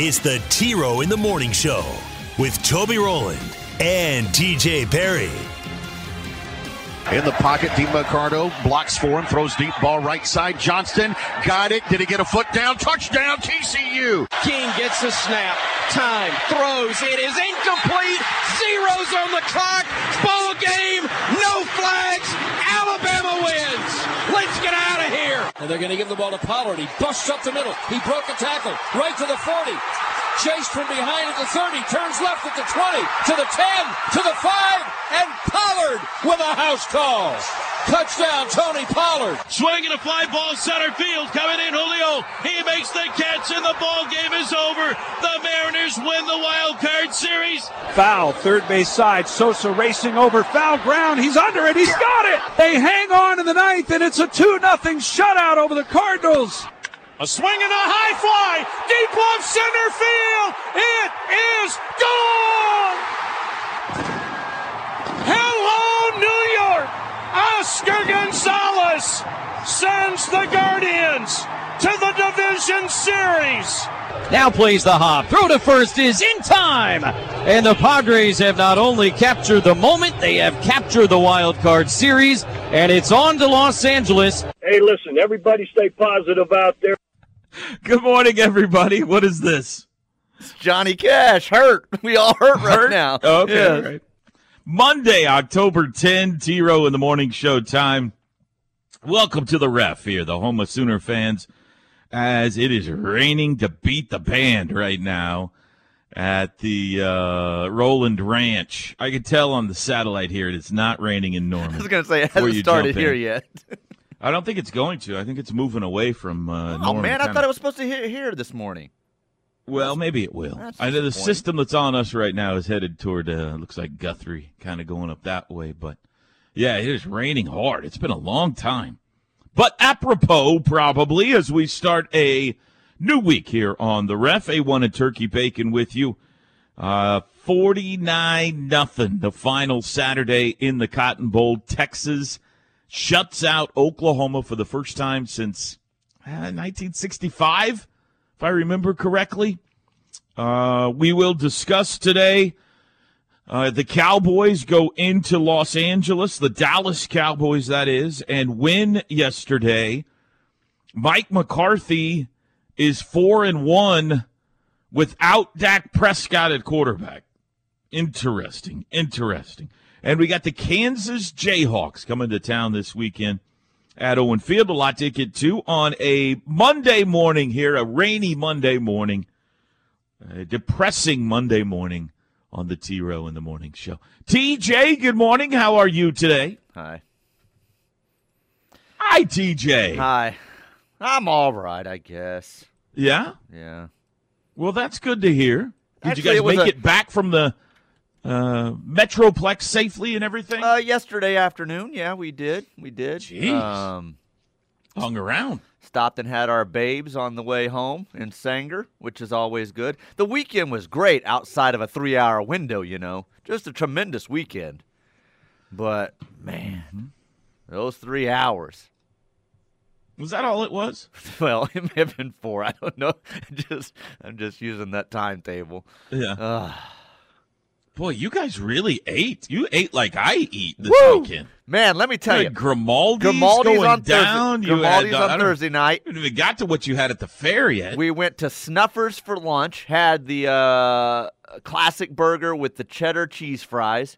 it's the T Row in the Morning Show with Toby Rowland and TJ Perry. In the pocket, DeMarcado blocks for him, throws deep ball right side. Johnston got it. Did he get a foot down? Touchdown, TCU. King gets the snap. Time. Throws. It is incomplete. Zeros on the clock. Ball game. No flags. Alabama wins. Let's get out of here. And they're going to give the ball to Pollard. He busts up the middle. He broke a tackle. Right to the 40. Chased from behind at the 30, turns left at the 20, to the 10, to the 5, and Pollard with a house call. Touchdown, Tony Pollard. Swinging a fly ball center field. Coming in, Julio. He makes the catch, and the ball game is over. The Mariners win the wild card series. Foul, third base side. Sosa racing over foul ground. He's under it. He's got it. They hang on in the ninth, and it's a 2 0 shutout over the Cardinals. A swing and a high fly, deep left center field. It is gone. Oscar Gonzalez sends the Guardians to the division series. Now plays the hop. Throw to first is in time. And the Padres have not only captured the moment, they have captured the wild card series. And it's on to Los Angeles. Hey, listen, everybody stay positive out there. Good morning, everybody. What is this? It's Johnny Cash. Hurt. We all hurt, Hurt? right now. Okay. Yes. right. Monday, October 10, T Row in the morning show time. Welcome to the ref here, the home of Sooner fans, as it is raining to beat the band right now at the uh, Roland Ranch. I can tell on the satellite here it's not raining in Norman. I was going to say, it hasn't started jump in. here yet. I don't think it's going to. I think it's moving away from uh, Oh, Norman. man, I kinda- thought it was supposed to hit here this morning. Well, maybe it will. That's I know the system that's on us right now is headed toward uh, looks like Guthrie, kind of going up that way. But yeah, it is raining hard. It's been a long time. But apropos, probably as we start a new week here on the Ref, A1 and Turkey Bacon with you. Uh, 49 nothing. The final Saturday in the Cotton Bowl. Texas shuts out Oklahoma for the first time since uh, 1965, if I remember correctly. Uh, we will discuss today. Uh, the Cowboys go into Los Angeles, the Dallas Cowboys, that is, and win yesterday. Mike McCarthy is four and one without Dak Prescott at quarterback. Interesting, interesting. And we got the Kansas Jayhawks coming to town this weekend at Owen Field. A lot to get to on a Monday morning here, a rainy Monday morning, a depressing Monday morning on the T Row in the Morning Show. TJ, good morning. How are you today? Hi. Hi, TJ. Hi. I'm all right, I guess. Yeah? Yeah. Well, that's good to hear. Did Actually, you guys it make a- it back from the uh, Metroplex safely and everything? Uh, yesterday afternoon, yeah, we did. We did. Jeez. Um, Hung around. stopped and had our babes on the way home in Sanger, which is always good. The weekend was great outside of a three hour window, you know. Just a tremendous weekend. But, man, those three hours. Was that all it was? Well, it may have been four. I don't know. Just I'm just using that timetable. Yeah. Ugh. Boy, you guys really ate. You ate like I eat this Woo! weekend. Man, let me tell You you. Grimaldi's, Grimaldi's going on down. Thursday. You had, Grimaldi's uh, on Thursday night. We even got to what you had at the fair yet. We went to Snuffers for lunch. Had the uh, classic burger with the cheddar cheese fries,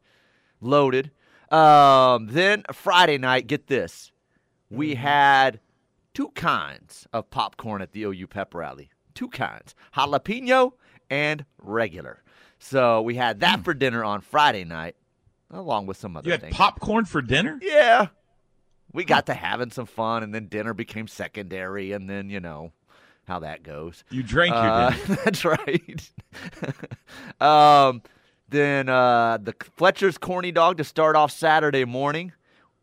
loaded. Um, then Friday night, get this, we Mm-hmm. had two kinds of popcorn at the OU pep rally. Two kinds, jalapeno and regular. So we had that for dinner on Friday night, along with some other you had things. popcorn for dinner? Yeah. We got to having some fun, and then dinner became secondary, and then, you know, how that goes. You drank your Uh, dinner. that's right. um, then uh, the Fletcher's corny dog to start off Saturday morning.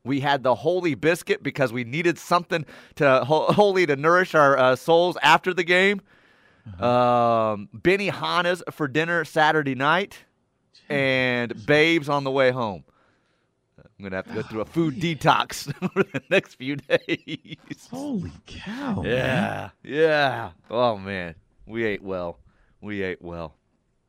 We had the holy biscuit because we needed something to ho- holy to nourish our uh, souls after the game. Um, Benihana's for dinner Saturday night, and Babes on the way home. I'm gonna have to go through a food detox for the next few days. Holy cow! man. Yeah, yeah. Oh man, we ate well. We ate well.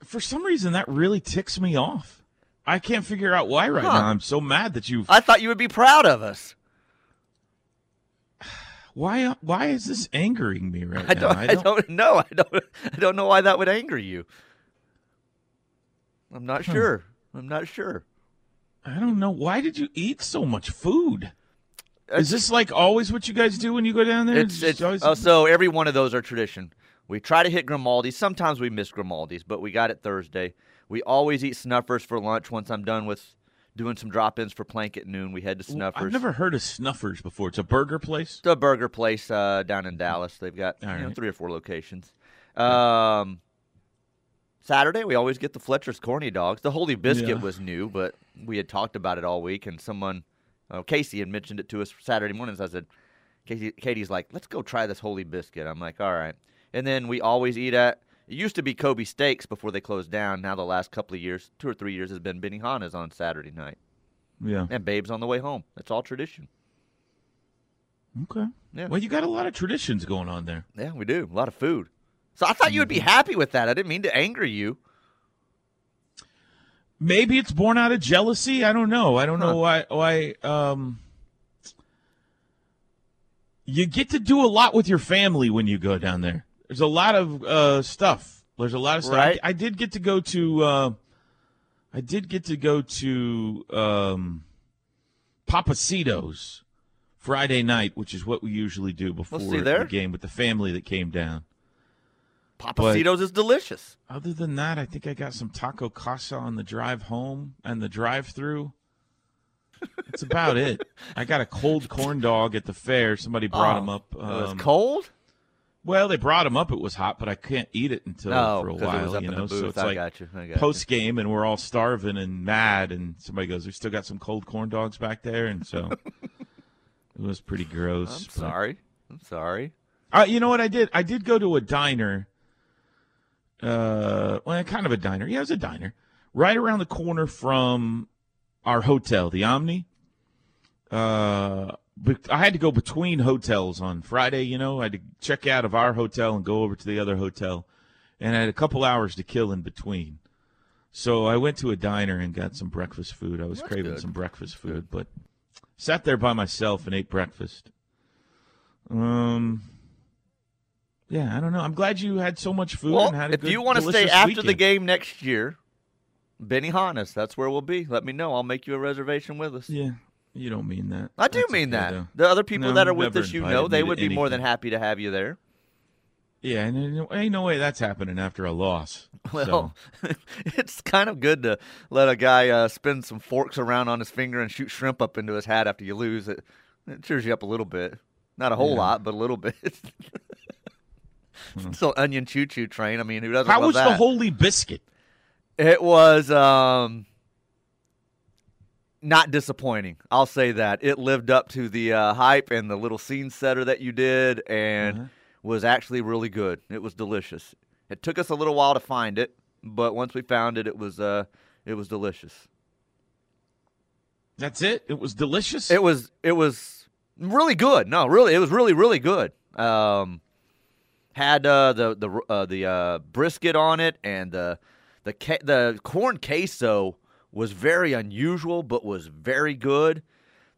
For some reason, that really ticks me off. I can't figure out why right Huh. now. I'm so mad that you. I thought you would be proud of us. Why? Uh, why is this angering me right I now? don't. I don't, know. I don't. I don't know why that would anger you. I'm not sure. I'm not sure. I don't know. Why did you eat so much food? Is this like always what you guys do when you go down there? It's, it's always- oh, so every one of those are tradition. We try to hit Grimaldi's. Sometimes we miss Grimaldi's, but we got it Thursday. We always eat Snuffers for lunch. Once I'm done with doing some drop-ins for Plank at noon, we head to Snuffers. I've never heard of Snuffers before. It's a burger place. It's a burger place uh, down in Dallas. They've got you know, right. three or four locations. Um, Saturday, we always get the Fletcher's corny dogs. The Holy Biscuit Yeah. was new, but we had talked about it all week, and someone, uh, Casey, had mentioned it to us Saturday mornings. I said, Casey, Katie's like, let's go try this Holy Biscuit. I'm like, all right. And then we always eat at. It used to be Kobe Steaks before they closed down. Now the last couple of years, two or three years, has been Benihana's on Saturday night, Yeah. and Babes on the way home. That's all tradition. Okay. Yeah. Well, you got a lot of traditions going on there. Yeah, we do. A lot of food. So I thought you would be happy with that. I didn't mean to anger you. Maybe it's born out of jealousy. I don't know. I don't know why. Why? Um, you get to do a lot with your family when you go down there. There's a lot of uh, stuff. There's a lot of stuff. Right. I, I did get to go to. Uh, I did get to go to um, Pappasito's Friday night, which is what we usually do before there. the game with the family that came down. Pappasitos is delicious. Other than that, I think I got some taco casa on the drive home and the drive-through. That's about it. I got a cold corn dog at the fair. Somebody brought Oh, them up. it was um, cold. Well, they brought them up. It was hot, but I can't eat it until Oh, for a while. you know, so it's I like got you. I got post game, and we're all starving and mad. And somebody goes, "We still got some cold corn dogs back there," and so it was pretty gross. I'm but- sorry. I'm sorry. uh, you know what I did? I did go to a diner. Uh, well, kind of a diner. Yeah, it was a diner right around the corner from our hotel, the Omni. Uh, I had to go between hotels on Friday. You know, I had to check out of our hotel and go over to the other hotel, and I had a couple hours to kill in between. So I went to a diner and got some breakfast food. I was That's craving good. some breakfast food, but sat there by myself and ate breakfast. Um. Yeah, I don't know. I'm glad you had so much food Well, and had a if good, you want to stay after the game next year, Benihanas, that's where we'll be. Let me know. I'll make you a reservation with us. Yeah, you don't mean that. I do That's mean okay, that. though. The other people No, that are with us, you know, they would be more than happy to have you there. Yeah, and ain't no, way that's happening after a loss. Well, it's kind of good to let a guy uh, spin some forks around on his finger and shoot shrimp up into his hat after you lose. It, it cheers you up a little bit. Not a whole Yeah. lot, but a little bit. Still onion choo choo train. I mean, who doesn't How love was that? the holy biscuit? It was um not disappointing. I'll say that. It lived up to the uh, hype and the little scene setter that you did and Uh-huh. was actually really good. It was delicious. It took us a little while to find it, but once we found it it was uh it was delicious. That's it. It was delicious. It was it was really good. No, really, it was really really good. Um, had uh, the the uh, the uh, brisket on it, and the the ca- the corn queso was very unusual, but was very good.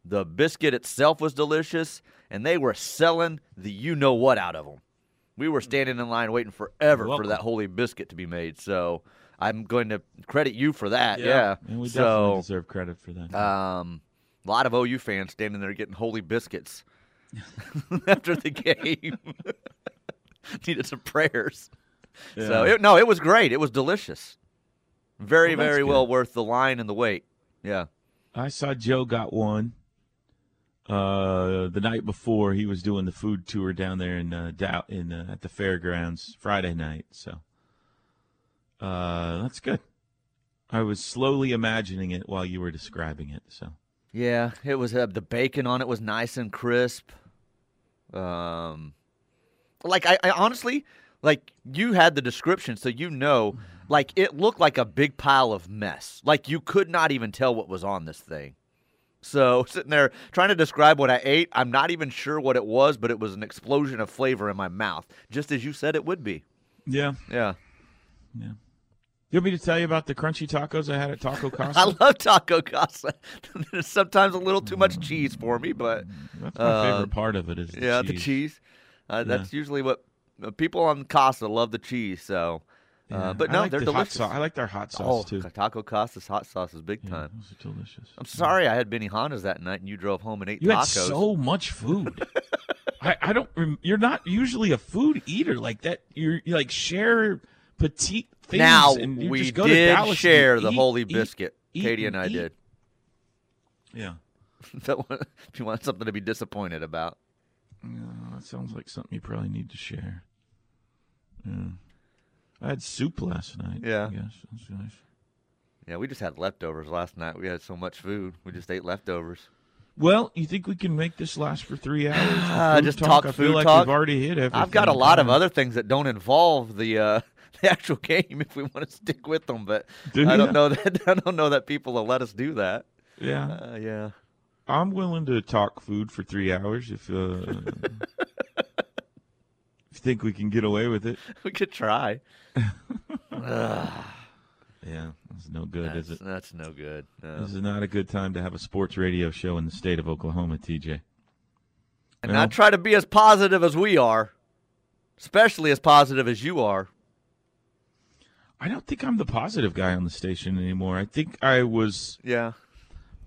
The biscuit itself was delicious, and they were selling the you know what out of them. We were standing in line waiting forever for that holy biscuit to be made. So I'm going to credit you for that. Yeah. and we so definitely deserve credit for that. um, a lot of OU fans standing there getting holy biscuits after the game. Needed some prayers. So it, no, it was great. It was delicious. Very, Well, very well worth the line and the wait. Yeah. I saw Joe got one. uh, the night before he was doing the food tour down there in uh, Dow- in uh, at the fairgrounds Friday night. So uh, that's good. I was slowly imagining it while you were describing it. So Yeah, it was uh, the bacon on it was nice and crisp. Um, like I, I honestly, like you had the description, so you know, like it looked like a big pile of mess. Like you could not even tell what was on this thing. So sitting there trying to describe what I ate, I'm not even sure what it was, but it was an explosion of flavor in my mouth, just as you said it would be. yeah, Yeah, yeah. You want me to tell you about the crunchy tacos I had at Taco Casa? I love taco casa. There's sometimes a little too much cheese for me, but That's my uh, favorite part of it. Is the yeah, cheese. the cheese. Uh, That's usually what people on Casa love the cheese. So, uh, but no, like they're the hot delicious. I like their hot sauce oh, too. Taco Casa's hot sauce is big Yeah, time. those are delicious. I'm sorry I had Benihana's that night and you drove home and ate You had tacos. so much food. I, I don't. rem- You're not usually a food eater like that. You're you like share petite things. now and we just go to did Dallas share the eat, holy biscuit. eat, Katie and I did. Yeah. if that one- if you want something to be disappointed about. Yeah, that sounds like something you probably need to share. Yeah. I had soup last night. Yeah. I guess that's nice. Yeah, we just had leftovers last night. We had so much food. We just ate leftovers. Well, you think we can make this last for three hours? food just talk? talk I feel food like talk. we've already hit everything. I've got a lot of other things that don't involve the uh, the actual game if we want to stick with them, but Do I don't know that I don't know that people will let us do that. Yeah. Uh, yeah. I'm willing to talk food for three hours if uh, think we can get away with it. We could try. Ugh, Yeah, that's no good, that's, is it? that's no good. No. This is not a good time to have a sports radio show in the state of Oklahoma, TJ. And Well- not try to be as positive as we are, especially as positive as you are. I don't think I'm the positive guy on the station anymore. I think I was Yeah.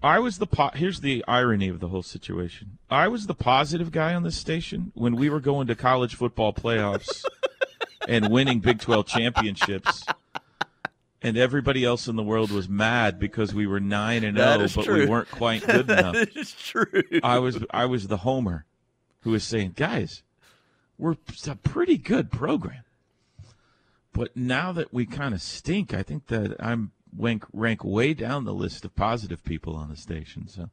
I was the po- here's the irony of the whole situation. I was the positive guy on this station when we were going to college football playoffs and winning Big 12 championships. And everybody else in the world was mad because we were nine and zero, oh, but true. we weren't quite good enough. that is true. I was I was the homer who was saying, "Guys, we're a pretty good program." But now that we kind of stink, I think that I'm rank rank way down the list of positive people on the station. So,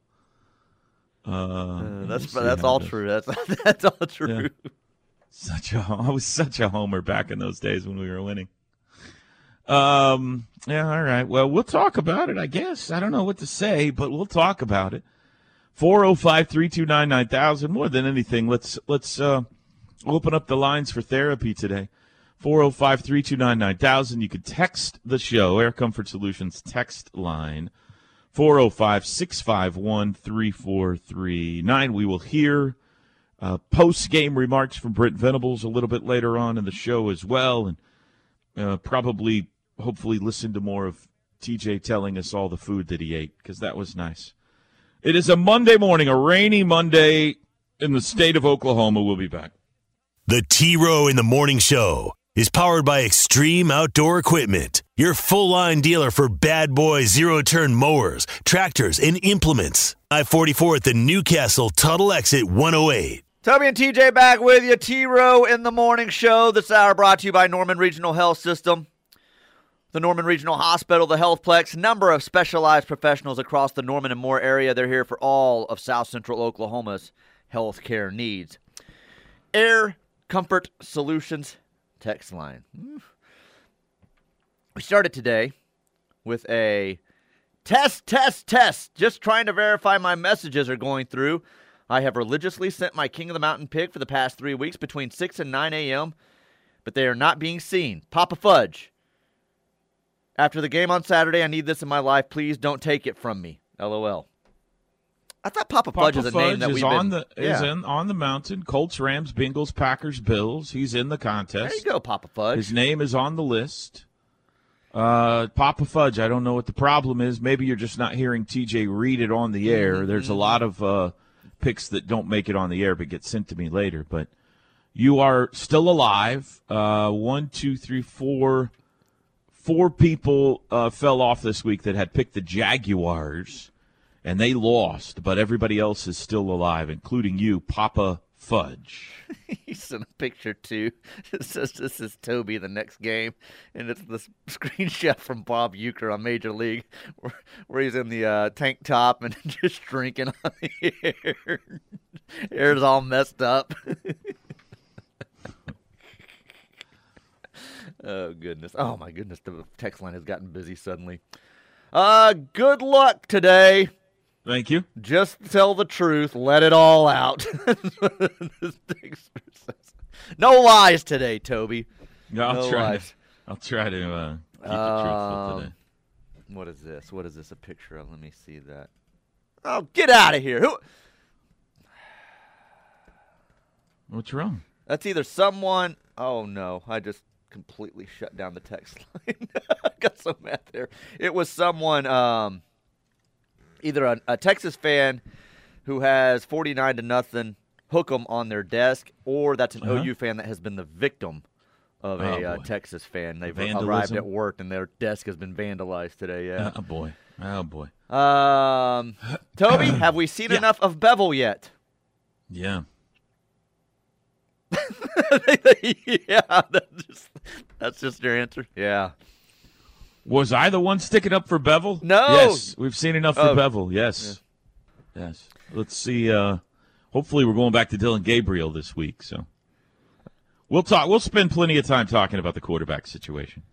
uh, Uh, that's we'll that's all true. That's that's all true. Such a I was such a homer back in those days when we were winning. Um. Yeah. All right. Well, we'll talk about it. I guess I don't know what to say, but we'll talk about it. Four zero five three two nine nine thousand. More than anything, let's let's uh, open up the lines for therapy today. Four zero five three two nine nine thousand. You could text the show Air Comfort Solutions text line 405 651 3439. We will hear uh, post game remarks from Brent Venables a little bit later on in the show as well, and uh, probably, hopefully, listen to more of TJ telling us all the food that he ate because that was nice. It is a Monday morning, a rainy Monday in the state of Oklahoma. We'll be back. The T Row in the Morning Show is powered by Extreme Outdoor Equipment, your full line dealer for bad boy zero turn mowers, tractors, and implements. I 44 at the Newcastle Tuttle Exit 108. Toby and TJ back with you. T Row in the morning show. This hour brought to you by Norman Regional Health System. The Norman Regional Hospital, the Healthplex, number of specialized professionals across the Norman and Moore area. They're here for all of South Central Oklahoma's healthcare needs. Air Comfort Solutions text line. We started today with a test, test, test. Just trying to verify my messages are going through. I have religiously sent my King of the Mountain pig for the past three weeks between 6 and 9 a.m., but they are not being seen. Papa Fudge. After the game on Saturday, I need this in my life. Please don't take it from me. LOL. I thought Papa, Fudge is a name that we've on been. the is in on the mountain. Colts, Rams, Bengals, Packers, Bills. He's in the contest. There you go, Papa Fudge. His name is on the list. Uh, Papa Fudge. I don't know what the problem is. Maybe you're just not hearing TJ read it on the air. There's a lot of uh, picks that don't make it on the air but get sent to me later. But you are still alive. Uh, one, two, three, four. Four people uh, fell off this week that had picked the Jaguars, and they lost, but everybody else is still alive, including you, Papa Fudge. he sent a picture too. It says this is Toby the next game, and it's this screenshot from Bob Uecker on Major League, where, where he's in the uh, tank top and just drinking on the air. Air's all messed up. oh goodness! Oh my goodness! The text line has gotten busy suddenly. Uh, good luck today. Thank you. Just tell the truth. Let it all out. no lies today, Toby. No, I'll no try. lies. To, I'll try to uh, keep it truthful today. Um, What is this? What is this a picture of? Let me see that. Oh, get out of here! Who? What's wrong? That's either someone. Oh no! I just completely shut down the text line. I got so mad there. It was someone, um, either a, a Texas fan who has forty-nine to nothing hook them on their desk, or that's an Uh-huh. OU fan that has been the victim of Oh, a uh. Texas fan. They've arrived at work and their desk has been vandalized today. Yeah. Oh boy. Oh boy. Um, Toby, have we seen Yeah. enough of Beville yet? Yeah. yeah, that's just, that's just your answer. Yeah. Was I the one sticking up for Beville? No. Yes, we've seen enough for Oh. Beville. Yes. Yes. Let's see. Uh, hopefully, we're going back to Dillon Gabriel this week. So we'll talk. We'll spend plenty of time talking about the quarterback situation.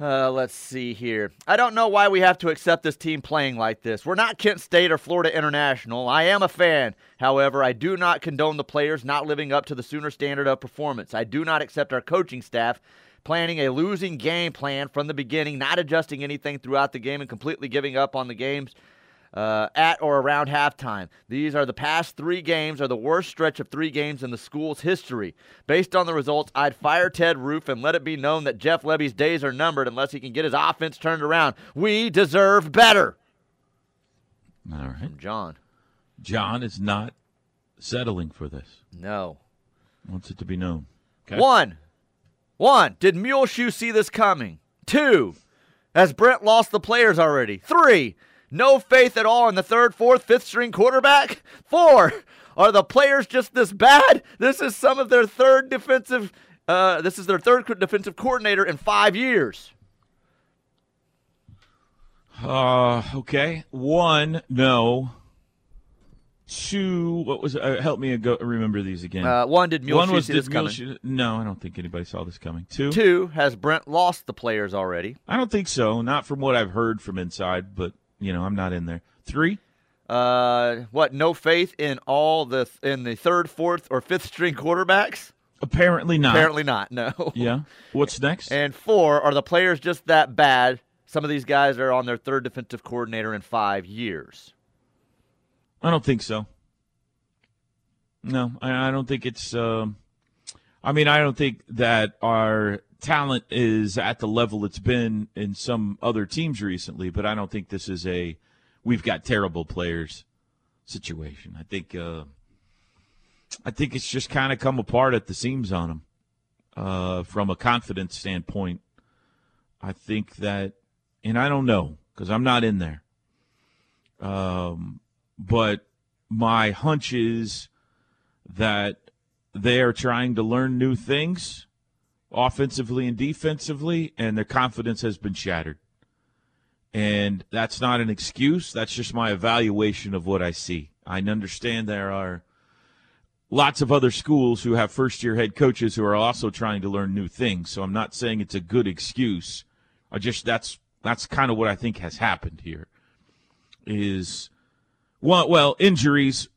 Uh, let's see here. I don't know why we have to accept this team playing like this. We're not Kent State or Florida International. I am a fan. However, I do not condone the players not living up to the Sooner standard of performance. I do not accept our coaching staff planning a losing game plan from the beginning, not adjusting anything throughout the game, and completely giving up on the games uh, at or around halftime. These are the past three games, are the worst stretch of three games in the school's history. Based on the results, I'd fire Ted Roof and let it be known that Jeff Lebby's days are numbered unless he can get his offense turned around. We deserve better. All right. From John. John is not settling for this. No. Wants it to be known. Okay. One. One. Did Muleshoe see this coming? Two. Has Brent lost the players already? Three. No faith at all in the third, fourth, fifth string quarterback? Four. Are the players just this bad? This is some of their third defensive. Uh, this is their third defensive coordinator in five years. Uh, okay. One, no. Two, what was uh, help me go, remember these again. Uh, one, did One was see did this coming? Muleshoe- No, I don't think anybody saw this coming. Two, Two. Has Brent lost the players already? I don't think so. Not from what I've heard from inside, but you know, I'm not in there. Three, Uh, what? No faith in all the in the third, fourth, or fifth string quarterbacks? apparently not. Apparently not. No. Yeah. What's next? And four, are the players just that bad? Some of these guys are on their third defensive coordinator in five years. I don't think so. No, I, I don't think it's. Um, I mean, I don't think that our talent is at the level it's been in some other teams recently, but I don't think this is a we've got terrible players situation. I think. Uh, I think it's just kind of come apart at the seams on them uh, from a confidence standpoint. I think that, and I don't know because I'm not in there. Um, but my hunch is that they are trying to learn new things offensively and defensively, and their confidence has been shattered. And that's not an excuse. That's just my evaluation of what I see. I understand there are lots of other schools who have first year head coaches who are also trying to learn new things. So I'm not saying it's a good excuse. I just that's that's kind of what I think has happened here. Is well, well, injuries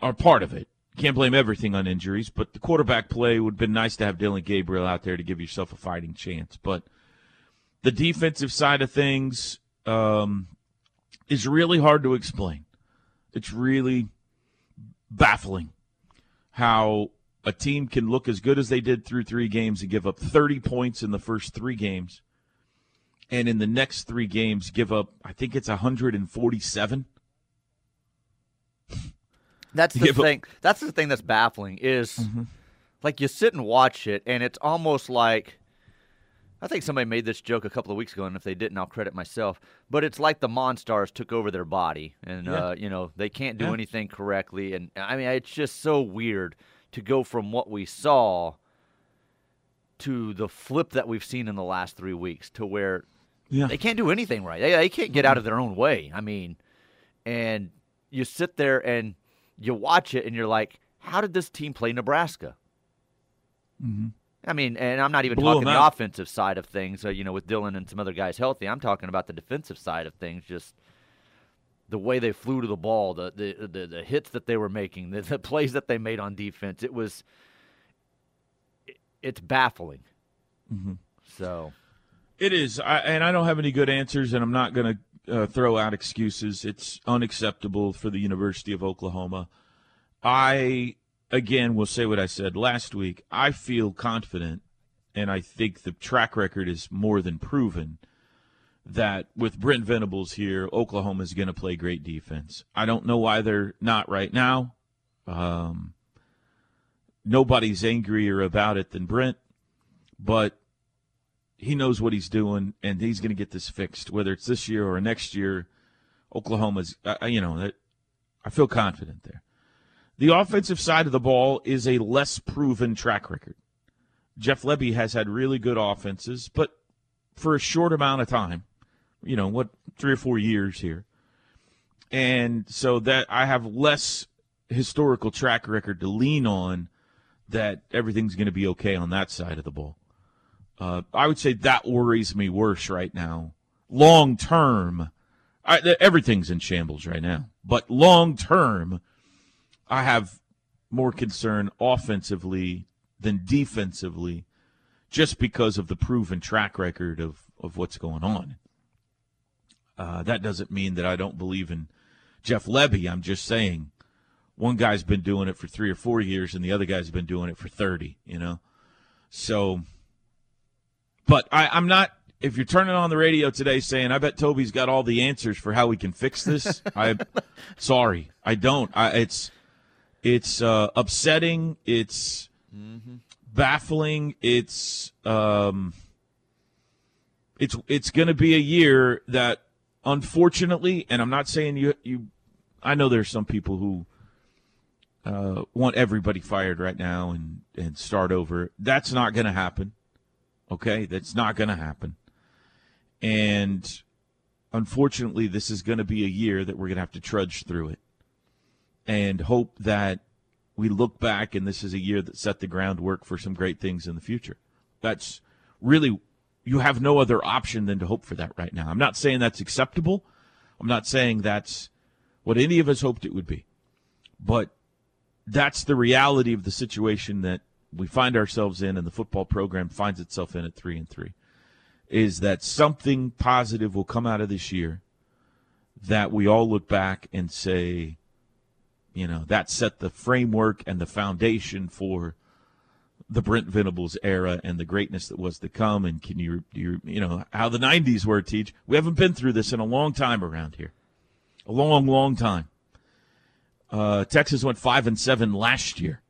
are part of it. Can't blame everything on injuries, but the quarterback play would have been nice to have Dillon Gabriel out there to give yourself a fighting chance. But the defensive side of things um, is really hard to explain. It's really baffling how a team can look as good as they did through three games and give up 30 points in the first three games, and in the next three games give up, I think it's 147. That's the up- thing. That's the thing that's baffling is Mm-hmm. like you sit and watch it, and it's almost like I think somebody made this joke a couple of weeks ago, and if they didn't, I'll credit myself. But it's like the Monstars took over their body, and Yeah. uh, you know they can't do Yeah. anything correctly. And I mean, it's just so weird to go from what we saw to the flip that we've seen in the last three weeks, to where Yeah. they can't do anything right. They, they can't get out of their own way. I mean, and you sit there and you watch it, and you're like, how did this team play Nebraska? Mm-hmm. I mean, and I'm not even Blew talking the out. offensive side of things, uh, you know, with Dillon and some other guys healthy. I'm talking about the defensive side of things, just the way they flew to the ball, the the the, the hits that they were making, the, the plays that they made on defense. It was, it, it's baffling. Mm-hmm. So, It is, I, and I don't have any good answers, and I'm not going to uh, throw out excuses. It's unacceptable for the University of Oklahoma. I, again, will say what I said last week. I feel confident, and I think the track record is more than proven that with Brent Venables here, Oklahoma is going to play great defense. I don't know why they're not right now. Um, nobody's angrier about it than Brent, but he knows what he's doing, and he's going to get this fixed, whether it's this year or next year. Oklahoma's, uh, you know, that I feel confident there. The offensive side of the ball is a less proven track record. Jeff Lebby has had really good offenses, but for a short amount of time, you know, what three or four years here, and so that I have less historical track record to lean on. That everything's going to be okay on that side of the ball. Uh, I would say that worries me worse right now. Long term, everything's in shambles right now. But long term, I have more concern offensively than defensively, just because of the proven track record of of what's going on. Uh, that doesn't mean that I don't believe in Jeff Lebby. I'm just saying one guy's been doing it for three or four years, and the other guy's been doing it for thirty. You know, so but I, I'm not. If you're turning on the radio today saying, "I bet Toby's got all the answers for how we can fix this," I, sorry, I don't. I, it's it's uh, upsetting. It's baffling. It's um, it's it's going to be a year that, unfortunately, and I'm not saying you you. I know there's some people who uh, want everybody fired right now and and start over. That's not going to happen. Okay, that's not going to happen. And unfortunately, this is going to be a year that we're going to have to trudge through it and hope that we look back and this is a year that set the groundwork for some great things in the future. That's really, you have no other option than to hope for that right now. I'm not saying that's acceptable. I'm not saying that's what any of us hoped it would be. But that's the reality of the situation that we find ourselves in and the football program finds itself in at three and three is that something positive will come out of this year that we all look back and say you know that set the framework and the foundation for the Brent Venables era and the greatness that was to come. And can you you you know how the 90s were teach? We haven't been through this in a long time around here. A long long time. Uh, Texas went 5 and 7 last year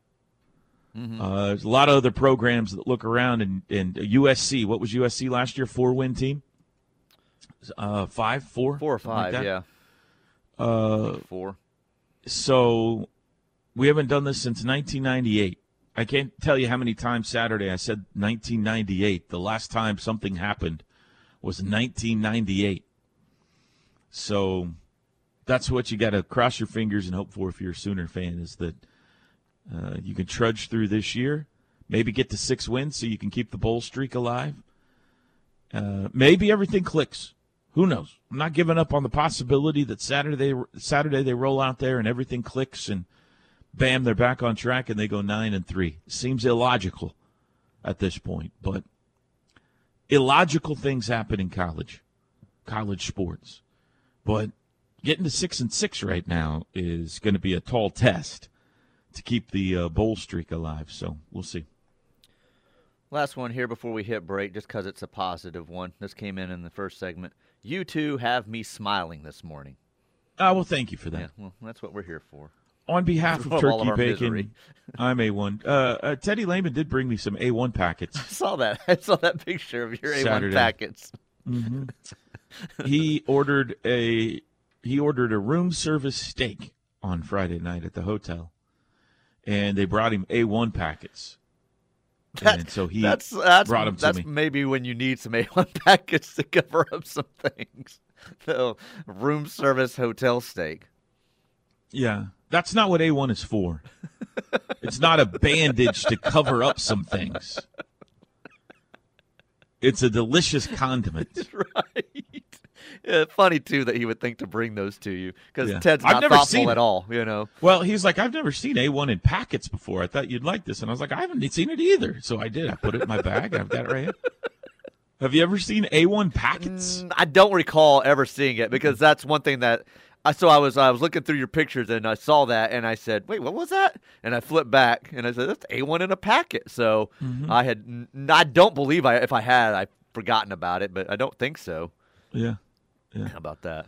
uh, there's a lot of other programs that look around and, and USC. What was USC last year? Four win team. Uh, five, four, four or something like five, yeah. Uh, four. So we haven't done this since 1998. I can't tell you how many times Saturday I said 1998. The last time something happened was 1998. So that's what you got to cross your fingers and hope for if you're a Sooner fan is that uh, you can trudge through this year, maybe get to six wins so you can keep the bowl streak alive. Uh, maybe everything clicks. Who knows? I'm not giving up on the possibility that Saturday Saturday they roll out there and everything clicks and bam they're back on track and they go nine and three. Seems illogical at this point, but illogical things happen in college, college sports. But getting to six and six right now is going to be a tall test to keep the uh, bowl streak alive. So we'll see. Last one here before we hit break, just because it's a positive one. This came in in the first segment. You two have me smiling this morning. Ah, well, thank you for that. Yeah, well, that's what we're here for. on behalf of Of of Turkey our Bacon. I'm A1. Uh, uh, Teddy Lehman did bring me some A1 packets. I saw that. I saw that picture of your A1 Saturday. packets. hmm he ordered a he ordered a room service steak on Friday night at the hotel, and they brought him A1 packets. and so he that's that's brought them to that's me. maybe when you need some A1 packets to cover up some things. So room service hotel steak. Yeah, that's not what A1 is for. it's not a bandage to cover up some things. It's a delicious condiment. right. Yeah, funny too that he would think to bring those to you because Yeah. Ted's I've not never thoughtful seen at all. You know. Well, he's like, I've never seen A1 in packets before. I thought you'd like this. And I was like, I haven't seen it either. So I did. I put it in my bag. I've got it right here. Have you ever seen A1 packets? Mm, I don't recall ever seeing it because that's one thing that. I so I was I was looking through your pictures and I saw that and I said, "Wait, what was that?" And I flipped back and I said, "That's A1 in a packet." So Mm-hmm. I had n- I don't believe I if I had I forgotten about it, but I don't think so. Yeah. How about that?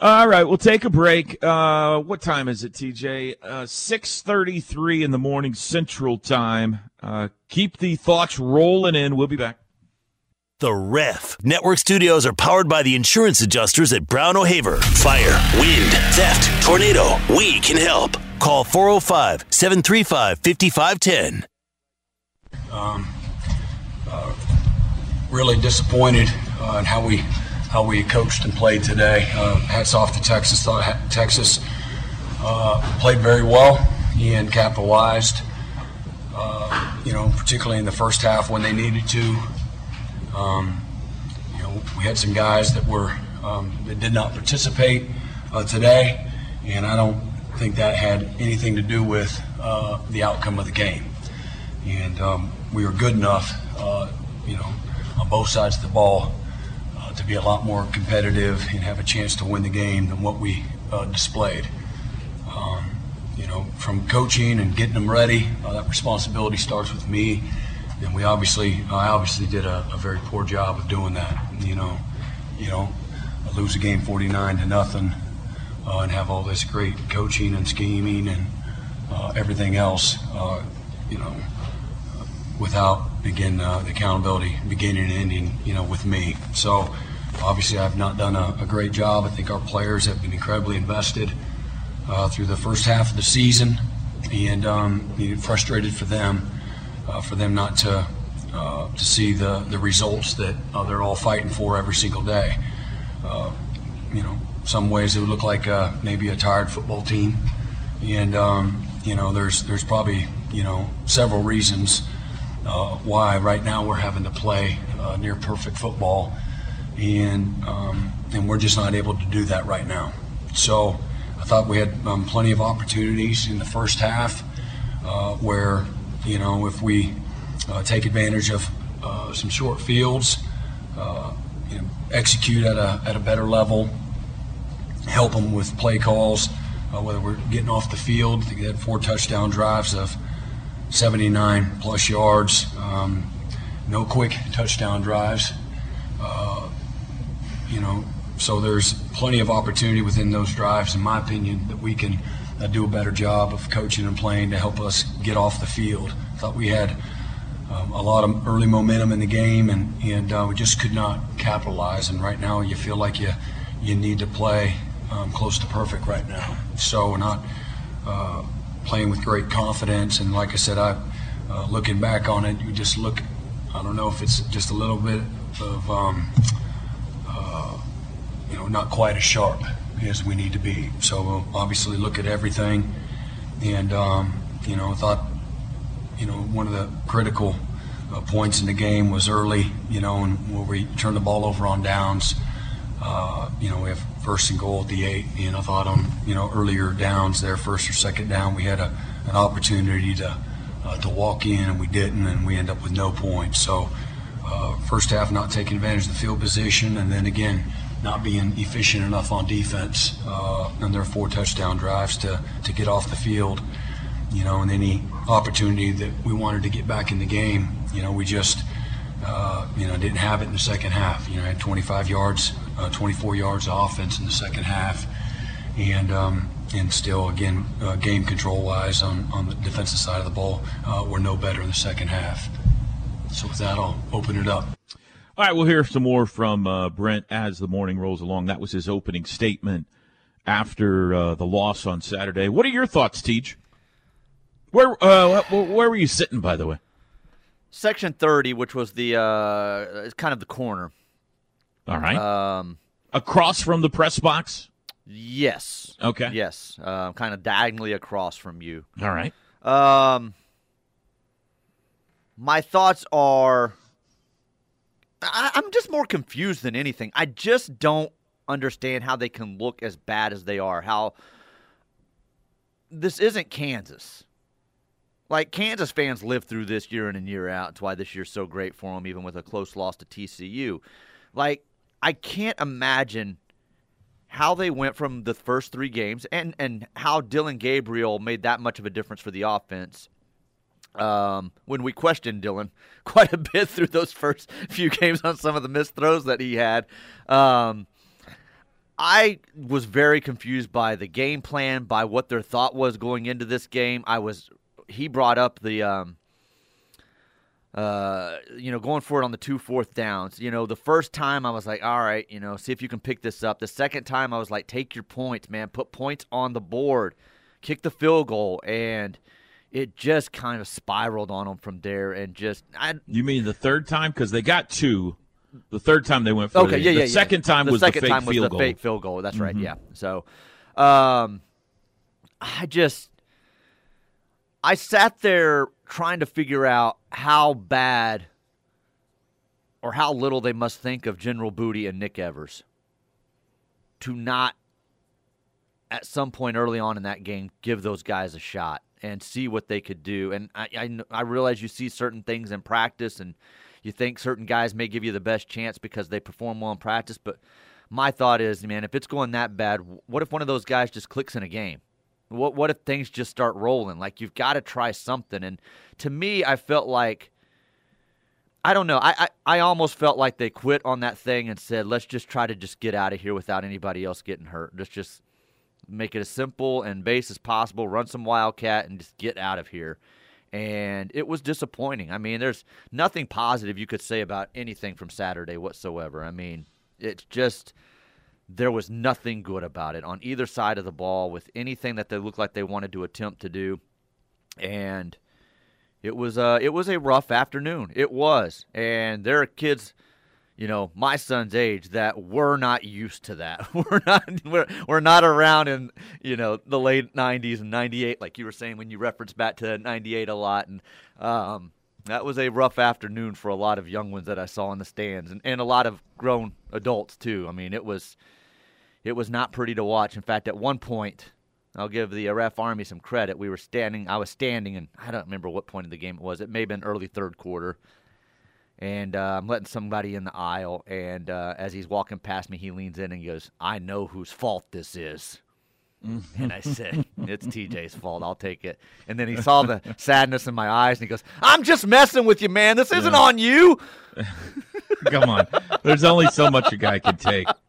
All right, we'll take a break. Uh, what time is it, TJ? Uh, Six thirty-three in the morning Central Time. Uh, keep the thoughts rolling in. We'll be back. The Ref. Network studios are powered by the insurance adjusters at Brown O'Haver. Fire, wind, theft, tornado. We can help. Call 405 735 5510. um, uh, really disappointed uh, in how we how we coached and played today. Uh, hats off to Texas. Thought Texas uh, played very well and capitalized. Uh, you know, particularly in the first half when they needed to. Um, you know, we had some guys that were um, that did not participate uh, today, and I don't think that had anything to do with the outcome of the game and um, we were good enough, you know, on both sides of the ball uh, to be a lot more competitive and have a chance to win the game than what we uh, displayed. Um, you know, from coaching and getting them ready, uh, that responsibility starts with me, and we obviously, I obviously did a, a very poor job of doing that. You know, you know, lose a game 49 to nothing, uh, and have all this great coaching and scheming and uh, everything else. You know, without again uh, the accountability beginning and ending, you know, with me. So obviously, I've not done a, a great job. I think our players have been incredibly invested uh, through the first half of the season, and um, frustrated for them, uh, for them not to uh, to see the the results that uh, they're all fighting for every single day. Uh, you know, some ways it would look like maybe a tired football team, and um, you know, there's there's probably you know several reasons uh, why right now we're having to play uh, near perfect football, and um, and we're just not able to do that right now. So I thought we had um, plenty of opportunities in the first half uh, where you know if we uh, take advantage of uh, some short fields, uh, you know, execute at a at a better level, help them with play calls, whether we're getting off the field. They had four touchdown drives of 79 plus yards, um, no quick touchdown drives. Uh, you know, so there's plenty of opportunity within those drives, in my opinion, that we can uh, do a better job of coaching and playing to help us get off the field. Thought we had um, a lot of early momentum in the game, and and uh, we just could not capitalize. And right now, you feel like you you need to play um, close to perfect right now. So we're not uh, playing with great confidence. And like I said, I uh, looking back on it, you just look. I don't know if it's just a little bit of um, uh, you know not quite as sharp as we need to be. So we'll obviously look at everything, and um, you know thought you know one of the critical uh, points in the game was early. You know, and where we turned the ball over on downs. Uh, you know, we have first and goal at the eight, and I thought on you know earlier downs there, first or second down, we had a, an opportunity to uh, to walk in, and we didn't, and we end up with no points. So uh, first half not taking advantage of the field position, and then again not being efficient enough on defense, uh, and their four touchdown drives to to get off the field. You know, and any opportunity that we wanted to get back in the game, you know, we just uh, you know, didn't have it in the second half. You know, I had 25 yards, uh, 24 yards of offense in the second half, and um, and still, again, uh, game control wise on, on the defensive side of the ball, uh, we're no better in the second half. So with that, I'll open it up. All right, we'll hear some more from uh, Brent as the morning rolls along. That was his opening statement after uh, the loss on Saturday. What are your thoughts, Teach? Where where were you sitting, by the way? Section thirty, which was the uh, kind of the corner. All right. Um, Across from the press box. yes. Okay. Yes. Uh, kind of diagonally across from you. All right. Um, my thoughts are. I, I'm just more confused than anything. I just don't understand how they can look as bad as they are. How this isn't Kansas. Like Kansas fans live through this year in and year out. It's why this year's so great for them, even with a close loss to TCU. Like I can't imagine how they went from the first three games and and how Dillon Gabriel made that much of a difference for the offense. Um, when we questioned Dylan quite a bit through those first few games on some of the missed throws that he had, um, I was very confused by the game plan, by what their thought was going into this game. I was he brought up the um, uh, you know, going for it on the two fourth downs. You know, the first time I was like, all right, you know, see if you can pick this up. The second time I was like, take your points, man, put points on the board, kick the field goal, and it just kind of spiraled on them from there. And just, I, You mean the third time? Because they got two. The third time they went for okay, it. yeah, the yeah, second yeah. time the was second the fake time was field the goal. fake field goal. That's right. Mhm. Yeah. So, um, I just, I sat there trying to figure out how bad or how little they must think of General Booty and Nick Evers to not, at some point early on in that game, give those guys a shot and see what they could do. And I, I, I realize you see certain things in practice and you think certain guys may give you the best chance because they perform well in practice. But my thought is, man, if it's going that bad, what if one of those guys just clicks in a game? What what if things just start rolling? Like you've got to try something. And to me, I felt like I don't know. I, I, I almost felt like they quit on that thing and said, let's just try to just get out of here without anybody else getting hurt. Let's just make it as simple and base as possible. Run some wildcat and just get out of here. And it was disappointing. I mean, there's nothing positive you could say about anything from Saturday whatsoever. I mean, it's just there was nothing good about it on either side of the ball with anything that they looked like they wanted to attempt to do. And it was uh it was a rough afternoon. It was. And there are kids, you know, my son's age that were not used to that. We're not we're, we're not around in, you know, the late 90s and 98 like you were saying when you referenced back to 98 a lot and um that was a rough afternoon for a lot of young ones that I saw in the stands and, and a lot of grown adults too. I mean, it was it was not pretty to watch. In fact, at one point, I'll give the Ref Army some credit. We were standing, I was standing, and I don't remember what point of the game it was. It may have been early third quarter. And uh, I'm letting somebody in the aisle, and uh, as he's walking past me, he leans in and he goes, I know whose fault this is. And I said, It's TJ's fault. I'll take it. And then he saw the sadness in my eyes and he goes, I'm just messing with you, man. This isn't on you. Come on. There's only so much a guy can take.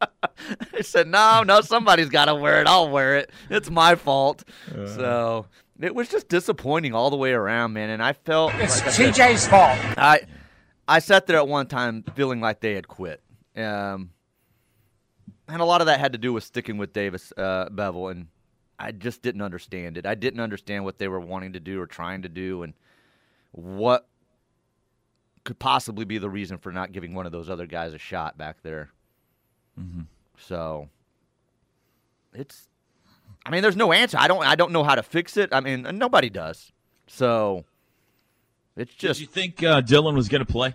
I said, No, no, somebody's got to wear it. I'll wear it. It's my fault. so it was just disappointing all the way around, man. And I felt It's like I said- TJ's fault. I I sat there at one time feeling like they had quit. Um, and a lot of that had to do with sticking with Davis uh, Beville, and I just didn't understand it. I didn't understand what they were wanting to do or trying to do, and what could possibly be the reason for not giving one of those other guys a shot back there. Mhm. So it's, I mean, there's no answer. I don't, I don't know how to fix it. I mean, nobody does. So it's just. Did you think uh, Dillon was going to play?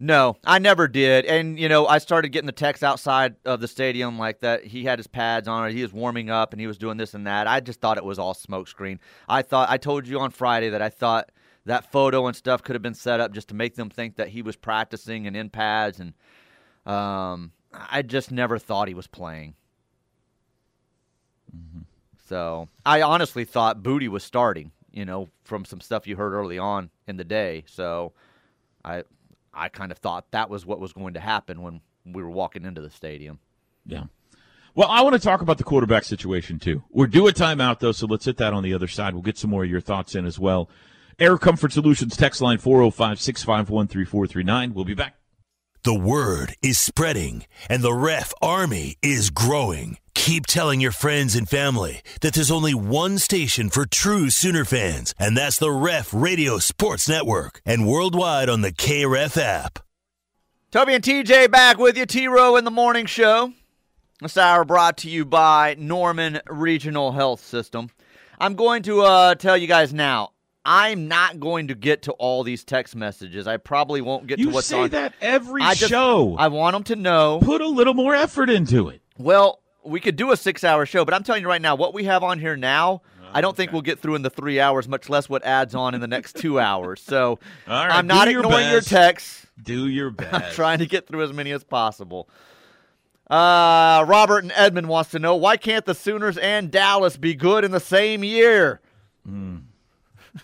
No, I never did. And, you know, I started getting the text outside of the stadium like that. He had his pads on, or he was warming up and he was doing this and that. I just thought it was all smokescreen. I thought, I told you on Friday that I thought that photo and stuff could have been set up just to make them think that he was practicing and in pads. And um, I just never thought he was playing. So I honestly thought Booty was starting, you know, from some stuff you heard early on in the day. So I I kind of thought that was what was going to happen when we were walking into the stadium. Yeah. Well, I want to talk about the quarterback situation too. We're due a timeout though, so let's hit that on the other side. We'll get some more of your thoughts in as well. Air Comfort Solutions text line 405 651 3439. We'll be back. The word is spreading, and the ref army is growing. Keep telling your friends and family that there's only one station for true Sooner fans, and that's the Ref Radio Sports Network, and worldwide on the KREF app. Toby and TJ back with you. T Row in the morning show. This hour brought to you by Norman Regional Health System. I'm going to uh, tell you guys now. I'm not going to get to all these text messages. I probably won't get You to what's say on. that every I just- show. I want them to know. Put a little more effort into it. Well, we could do a six-hour show, but I'm telling you right now, what we have on here now, I don't think we'll get through in the three hours, much less what adds on in the next two hours. So right, I'm not your ignoring your texts. Do your I'm best. trying to get through as many as possible. Uh, Robert and Edmund wants to know why can't the Sooners and Dallas be good in the same year?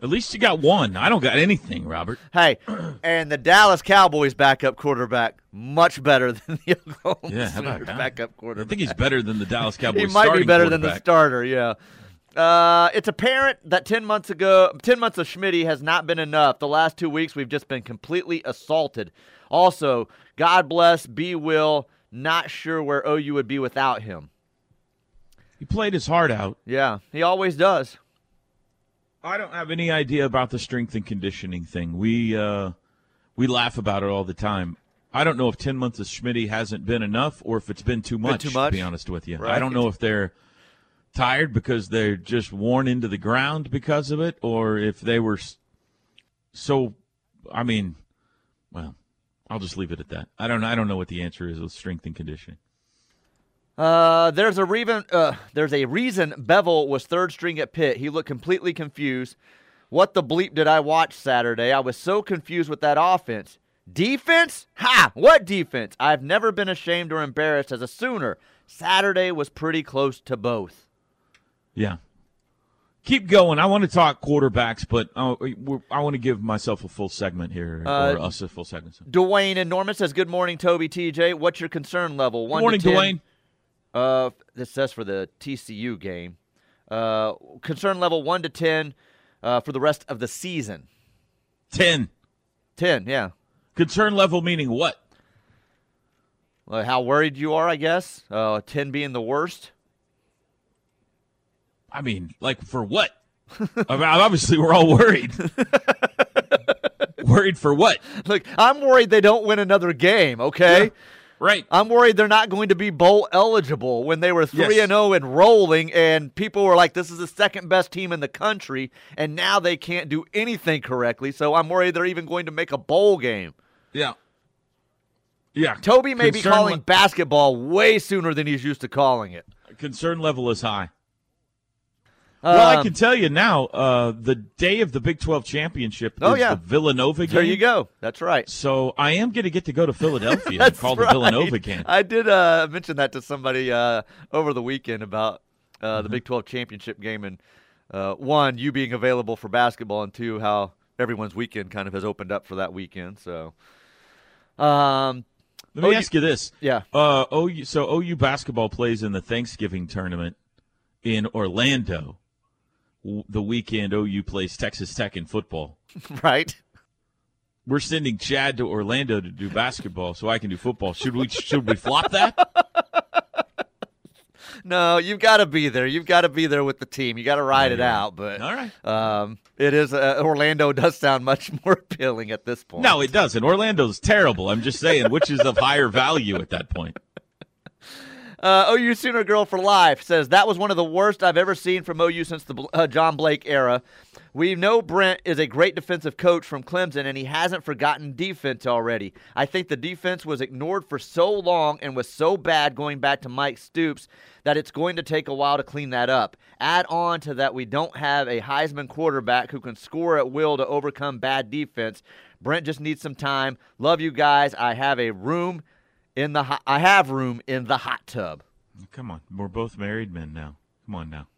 At least you got one. I don't got anything, Robert. Hey, and the Dallas Cowboys backup quarterback much better than the Oklahoma Yeah, how about that? backup quarterback. I think he's better than the Dallas Cowboys. he might be better than the starter. Yeah. Uh, it's apparent that ten months ago, ten months of Schmitty has not been enough. The last two weeks, we've just been completely assaulted. Also, God bless B. Will. Not sure where OU would be without him. He played his heart out. Yeah, he always does. I don't have any idea about the strength and conditioning thing. We uh, we laugh about it all the time. I don't know if ten months of Schmitty hasn't been enough, or if it's been too much. too much? To be honest with you, I don't know if they're tired because they're just worn into the ground because of it, or if they were so. I mean, well, I'll just leave it at that. I don't. I don't know what the answer is with strength and conditioning. Uh, there's a reason. Uh, there's a reason Beville was third string at Pitt. He looked completely confused. What the bleep did I watch Saturday? I was so confused with that offense. Defense? Ha! What defense? I've never been ashamed or embarrassed as a Sooner. Saturday was pretty close to both. Yeah. Keep going. I want to talk quarterbacks, but uh, I want to give myself a full segment here, Uh, or us a full segment. Dwayne and Norman says, "Good morning, Toby TJ. What's your concern level? One morning, to 10. Dwayne. Uh, this says for the TCU game. Uh, concern level one to ten. Uh, for the rest of the season. 10. Ten, yeah. Concern level meaning what? Uh, how worried you are, I guess. Uh, ten being the worst. I mean, like for what? I mean, obviously, we're all worried. worried for what? Look, I'm worried they don't win another game. Okay. Right. I'm worried they're not going to be bowl eligible when they were three Yes. and zero and rolling, and people were like, "This is the second best team in the country," and now they can't do anything correctly. So I'm worried they're even going to make a bowl game. Yeah. Yeah. Toby may be calling le- basketball way sooner than he's used to calling it. concern level is high. Well, I Um, can tell you now, uh, the day of the Big 12 championship Oh, is yeah. the Villanova game. There you go. That's right. So I am going to get to go to Philadelphia and call the. Villanova game. I did uh, mention that to somebody uh, over the weekend about uh, Mm-hmm. the Big 12 championship game and uh, one, you being available for basketball, and two, how everyone's weekend kind of has opened up for that weekend. So, um, Let me OU ask you this. Yeah. Uh, OU, so OU basketball plays in the Thanksgiving tournament in Orlando. The weekend OU plays Texas Tech in football. right? We're sending Chad to Orlando to do basketball, so I can do football. Should we? Should we flop that? No, you've got to be there. You've got to be there with the team. You got to ride it Yeah. out. But All right. um, it is uh, Orlando does sound much more appealing at this point. No, it doesn't. Orlando's terrible. I'm just saying, which is of higher value at that point. Uh, OU Sooner Girl for Life says that was one of the worst I've ever seen from OU since the uh, John Blake era. We know Brent is a great defensive coach from Clemson, and he hasn't forgotten defense already. I think the defense was ignored for so long and was so bad going back to Mike Stoops that it's going to take a while to clean that up. Add on to that, we don't have a Heisman quarterback who can score at will to overcome bad defense. Brent just needs some time. Love you guys. I have a room in the hot, I have room in the hot tub. Come on, we're both married men now. Come on now.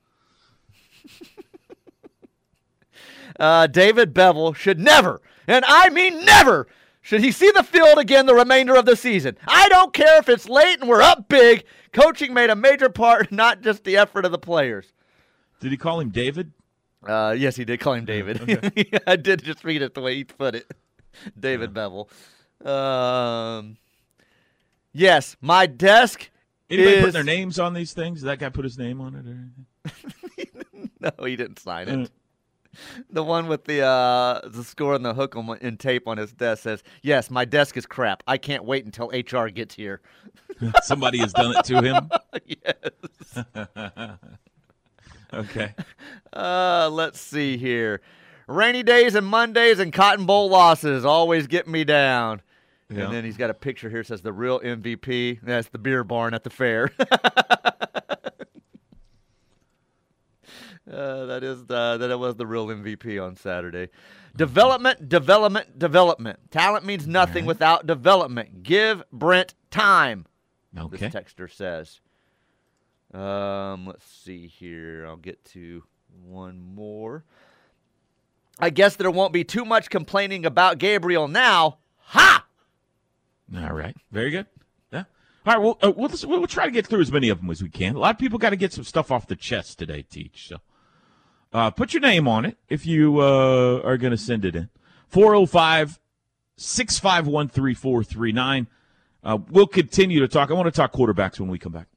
Uh, David Beville should never, and I mean never, Should he see the field again the remainder of the season? I don't care if it's late and we're up big. Coaching made a major part, not just the effort of the players. Did he call him David? Uh, yes, he did call him David. Okay. I did just read it the way he put it. David yeah. Beville. Um, yes, my desk. Anybody is... put their names on these things? Did that guy put his name on it or anything? no, he didn't sign it. Uh, the one with the uh, the score and the hook on, in tape on his desk says, "Yes, my desk is crap. I can't wait until HR gets here." Somebody has done it to him. yes. okay. Uh, let's see here. Rainy days and Mondays and Cotton Bowl losses always get me down. Yeah. And then he's got a picture here says the real MVP. That's the beer barn at the fair. Uh, that is the, that was the real MVP on Saturday. Development, development, development. Talent means nothing right. without development. Give Brent time. Okay. This texter says. Um, let's see here. I'll get to one more. I guess there won't be too much complaining about Gabriel now. Ha! All right. Very good. Yeah. All right. Well, uh, we'll, we'll try to get through as many of them as we can. A lot of people got to get some stuff off the chest today, Teach. So uh, put your name on it if you uh, are going to send it in. 405 651 3439. Uh, we'll continue to talk. I want to talk quarterbacks when we come back.